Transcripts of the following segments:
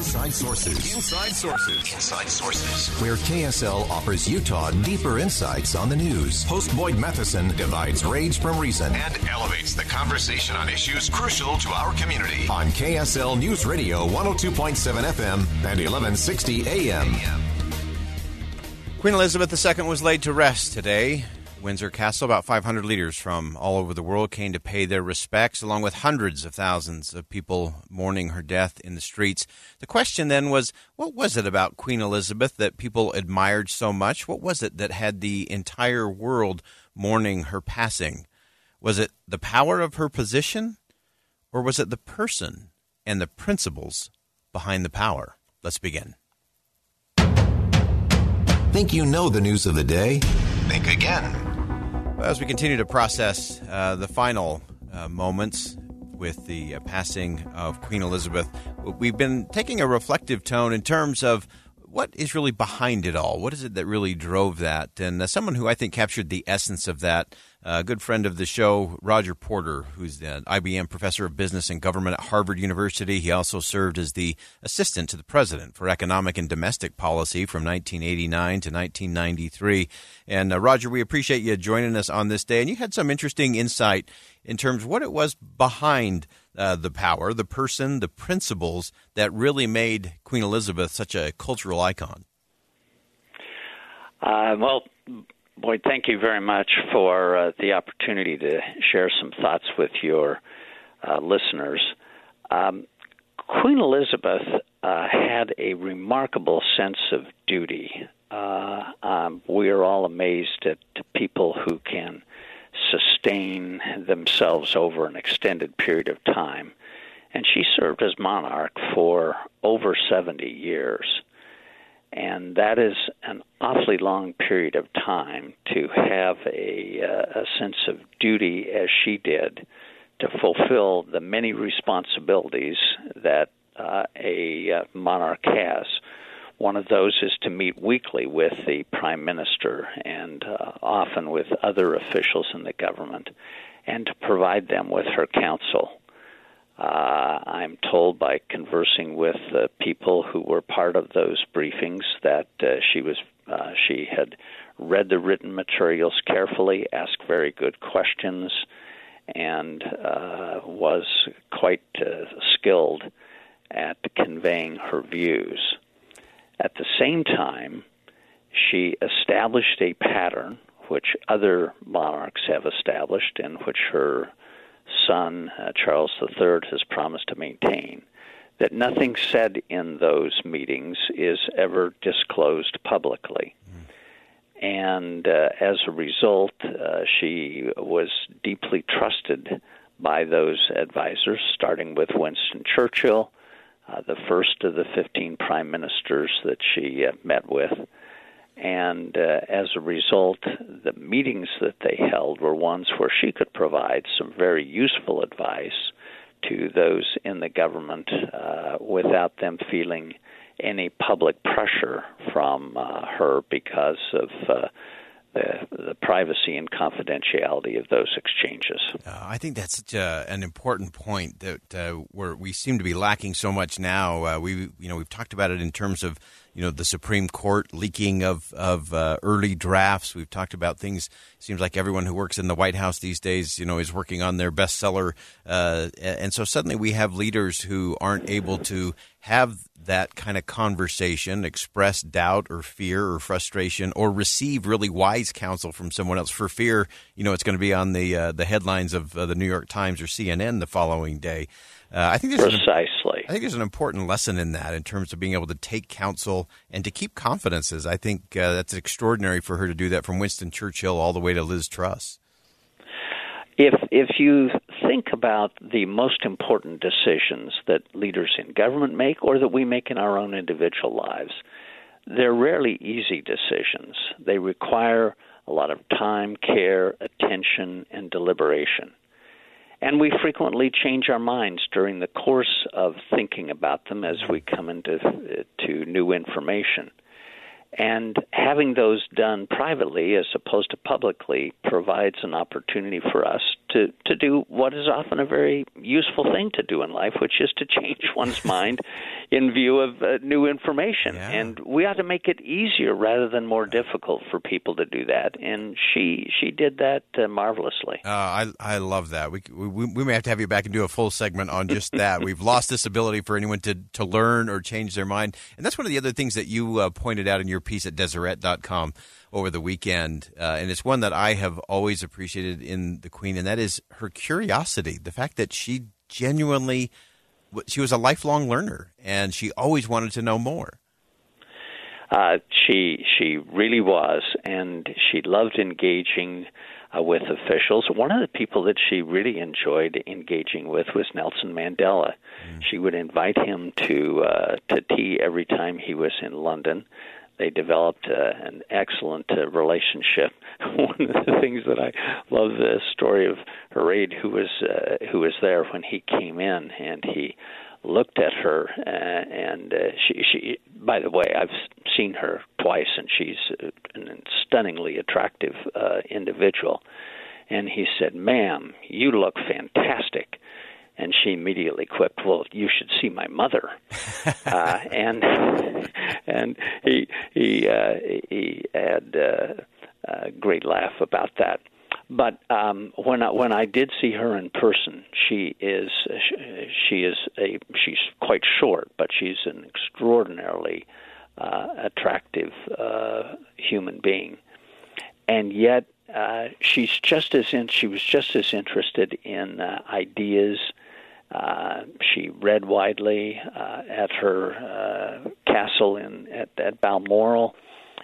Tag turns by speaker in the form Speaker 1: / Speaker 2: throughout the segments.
Speaker 1: Inside Sources. Inside Sources. Inside Sources. Where KSL offers Utah deeper insights on the news. Host Boyd Matheson divides rage from reason and elevates the conversation on issues crucial to our community. On KSL News Radio 102.7 FM and 1160 AM.
Speaker 2: Queen Elizabeth II was laid to rest today. Windsor Castle, about 500 leaders from all over the world came to pay their respects, along with hundreds of thousands of people mourning her death in the streets. The question then was what was it about Queen Elizabeth that people admired so much? What was it that had the entire world mourning her passing? Was it the power of her position, or was it the person and the principles behind the power? Let's begin.
Speaker 1: Think you know the news of the day? Think again.
Speaker 2: As we continue to process uh, the final uh, moments with the uh, passing of Queen Elizabeth, we've been taking a reflective tone in terms of what is really behind it all. What is it that really drove that? And someone who I think captured the essence of that a good friend of the show, Roger Porter, who's the IBM professor of business and government at Harvard University. He also served as the assistant to the president for economic and domestic policy from 1989 to 1993. And uh, Roger, we appreciate you joining us on this day. And you had some interesting insight in terms of what it was behind uh, the power, the person, the principles that really made Queen Elizabeth such a cultural icon.
Speaker 3: Uh, well, Boyd, thank you very much for uh, the opportunity to share some thoughts with your uh, listeners. Um, Queen Elizabeth uh, had a remarkable sense of duty. Uh, um, we are all amazed at people who can sustain themselves over an extended period of time. And she served as monarch for over 70 years. And that is awfully long period of time to have a, uh, a sense of duty as she did to fulfill the many responsibilities that uh, a uh, monarch has. One of those is to meet weekly with the prime minister and uh, often with other officials in the government and to provide them with her counsel. Uh, I'm told by conversing with uh, people who were part of those briefings that uh, she was uh, she had read the written materials carefully, asked very good questions, and uh, was quite uh, skilled at conveying her views. At the same time, she established a pattern which other monarchs have established, and which her son, uh, Charles III, has promised to maintain that nothing said in those meetings is ever disclosed publicly. And uh, as a result, uh, she was deeply trusted by those advisors, starting with Winston Churchill, uh, the first of the 15 prime ministers that she uh, met with and uh, as a result, the meetings that they held were ones where she could provide some very useful advice to those in the government uh, without them feeling any public pressure from uh, her because of uh, the, the privacy and confidentiality of those exchanges.
Speaker 2: Uh, I think that's such a, an important point that uh, we seem to be lacking so much now. Uh, we you know we've talked about it in terms of you know the Supreme Court leaking of of uh, early drafts. We've talked about things. Seems like everyone who works in the White House these days, you know, is working on their bestseller, uh, and so suddenly we have leaders who aren't able to have that kind of conversation, express doubt or fear or frustration, or receive really wise counsel from someone else for fear, you know, it's going to be on the uh, the headlines of uh, the New York Times or CNN the following day.
Speaker 3: Uh, I think there's precisely.
Speaker 2: An, I think there's an important lesson in that in terms of being able to take counsel and to keep confidences. I think uh, that's extraordinary for her to do that from Winston Churchill all the way to Liz Truss.
Speaker 3: If if you think about the most important decisions that leaders in government make or that we make in our own individual lives, they're rarely easy decisions. They require a lot of time, care, attention, and deliberation. And we frequently change our minds during the course of thinking about them as we come into uh, to new information. And having those done privately as opposed to publicly provides an opportunity for us to, to do what is often a very useful thing to do in life, which is to change one's mind in view of uh, new information.
Speaker 2: Yeah.
Speaker 3: And we ought to make it easier rather than more difficult for people to do that. And she she did that uh, marvelously.
Speaker 2: Uh, I I love that. We, we we may have to have you back and do a full segment on just that. We've lost this ability for anyone to to learn or change their mind, and that's one of the other things that you uh, pointed out in your piece at Deseret.com over the weekend, uh, and it's one that I have always appreciated in the Queen, and that is her curiosity. The fact that she genuinely, she was a lifelong learner, and she always wanted to know more.
Speaker 3: Uh, she she really was, and she loved engaging uh, with officials. One of the people that she really enjoyed engaging with was Nelson Mandela. Mm. She would invite him to uh, to tea every time he was in London they developed uh, an excellent uh, relationship. One of the things that I love the story of Harad, who was uh, who was there when he came in, and he looked at her, uh, and uh, she, she. By the way, I've seen her twice, and she's a stunningly attractive uh, individual. And he said, "Ma'am, you look fantastic." And she immediately quipped, "Well, you should see my mother." uh, and and he he uh, he had uh, a great laugh about that. But um, when I, when I did see her in person, she is she is a she's quite short, but she's an extraordinarily uh, attractive uh, human being, and yet uh, she's just as in, she was just as interested in uh, ideas uh, she read widely uh, at her uh, castle in at, at Balmoral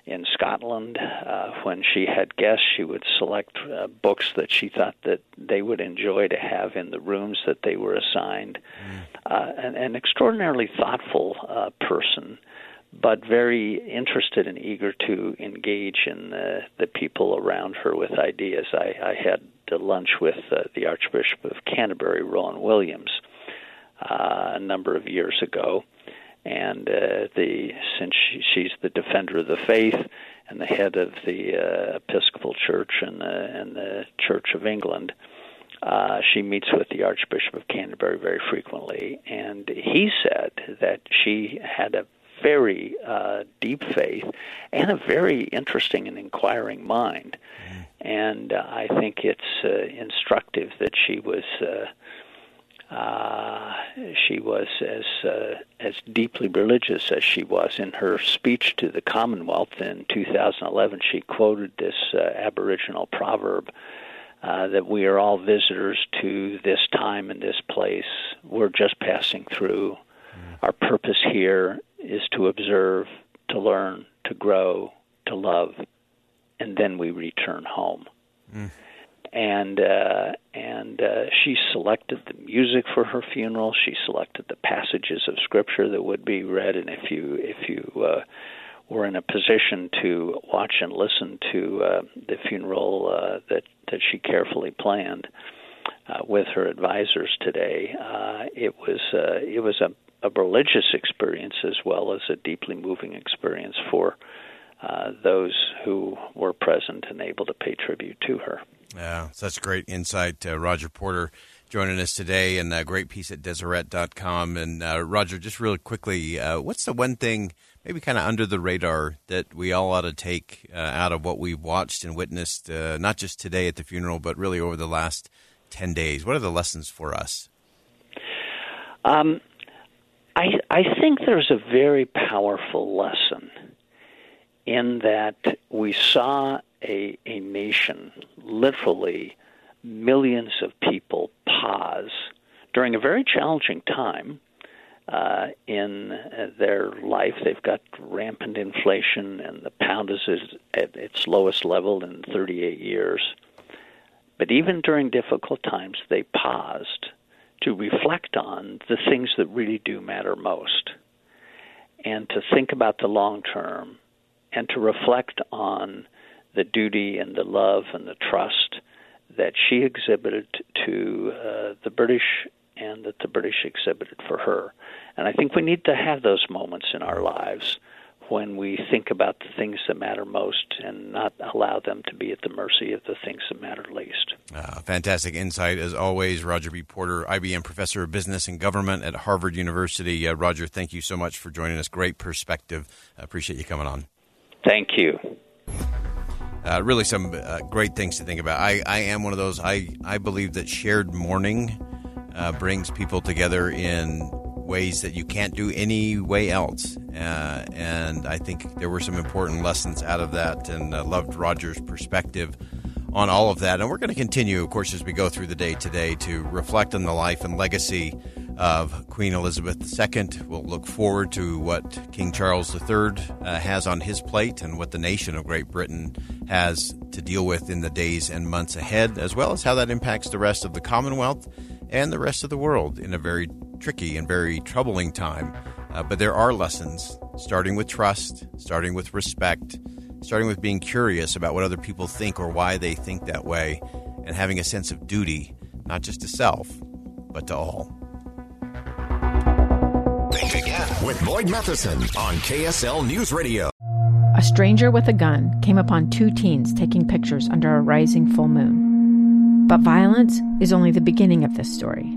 Speaker 3: in Scotland. Uh, when she had guests, she would select uh, books that she thought that they would enjoy to have in the rooms that they were assigned. Mm. Uh, an, an extraordinarily thoughtful uh, person, but very interested and eager to engage in the, the people around her with ideas. I, I had lunch with uh, the Archbishop of Canterbury, Rowan Williams, uh, a number of years ago. And uh, the since she, she's the defender of the faith and the head of the Episcopal Church and the, and the Church of England, uh, she meets with the Archbishop of Canterbury very frequently, and he said that she had a very uh, deep faith and a very interesting and inquiring mind. And uh, I think it's uh, instructive that she was. Uh, uh, she was as uh, as deeply religious as she was. In her speech to the Commonwealth in 2011, she quoted this Aboriginal proverb uh, that we are all visitors to this time and this place. We're just passing through. Our purpose here is to observe, to learn, to grow, to love, and then we return home. Mm. And uh, and uh, she selected the music for her funeral. She selected the passages of scripture that would be read, and if you if you uh, were in a position to watch and listen to uh, the funeral uh, that that she carefully planned uh, with her advisors today, uh, it was uh, it was a a religious experience as well as a deeply moving experience for uh, those who were present and able to pay tribute to her.
Speaker 2: Yeah, such great insight. Uh, Roger Porter joining us today and a great piece at Deseret.com. And uh, Roger, just really quickly, uh, what's the one thing, maybe kind of under the radar, that we all ought to take uh, out of what we've watched and witnessed, uh, not just today at the funeral, but really over the last 10 days? What are the lessons for us?
Speaker 3: Um, I, I think there's a very powerful lesson in that we saw a, a nation, literally millions of people, pause during a very challenging time uh, in their life. They've got rampant inflation, and the pound is at its lowest level in 38 years. But even during difficult times, they paused to reflect on the things that really do matter most and to think about the long term and to reflect on the duty and the love and the trust that she exhibited to uh, the British and that the British exhibited for her. And I think we need to have those moments in our lives when we think about the things that matter most and not allow them to be at the mercy of the things that matter least.
Speaker 2: Uh, fantastic insight, as always. Roger B. Porter, IBM Professor of Business and Government at Harvard University. Uh, Roger, thank you so much for joining us. Great perspective. I appreciate you coming on.
Speaker 3: Thank you.
Speaker 2: Uh, really, some uh, great things to think about. I, I am one of those. I, I believe that shared mourning uh, brings people together in ways that you can't do any way else. Uh, and I think there were some important lessons out of that, and uh, loved Roger's perspective on all of that. And we're going to continue, of course, as we go through the day today to reflect on the life and legacy of Queen Elizabeth II. We'll look forward to what King Charles III uh, has on his plate and what the nation of Great Britain has to deal with in the days and months ahead, as well as how that impacts the rest of the Commonwealth and the rest of the world in a very tricky and very troubling time. Uh, but there are lessons, starting with trust, starting with respect, starting with being curious about what other people think or why they think that way, and having a sense of duty, not just to self, but to all.
Speaker 1: Think again with Boyd Matheson on KSL News Radio.
Speaker 4: A stranger with a gun came upon two teens taking pictures under a rising full moon. But violence is only the beginning of this story.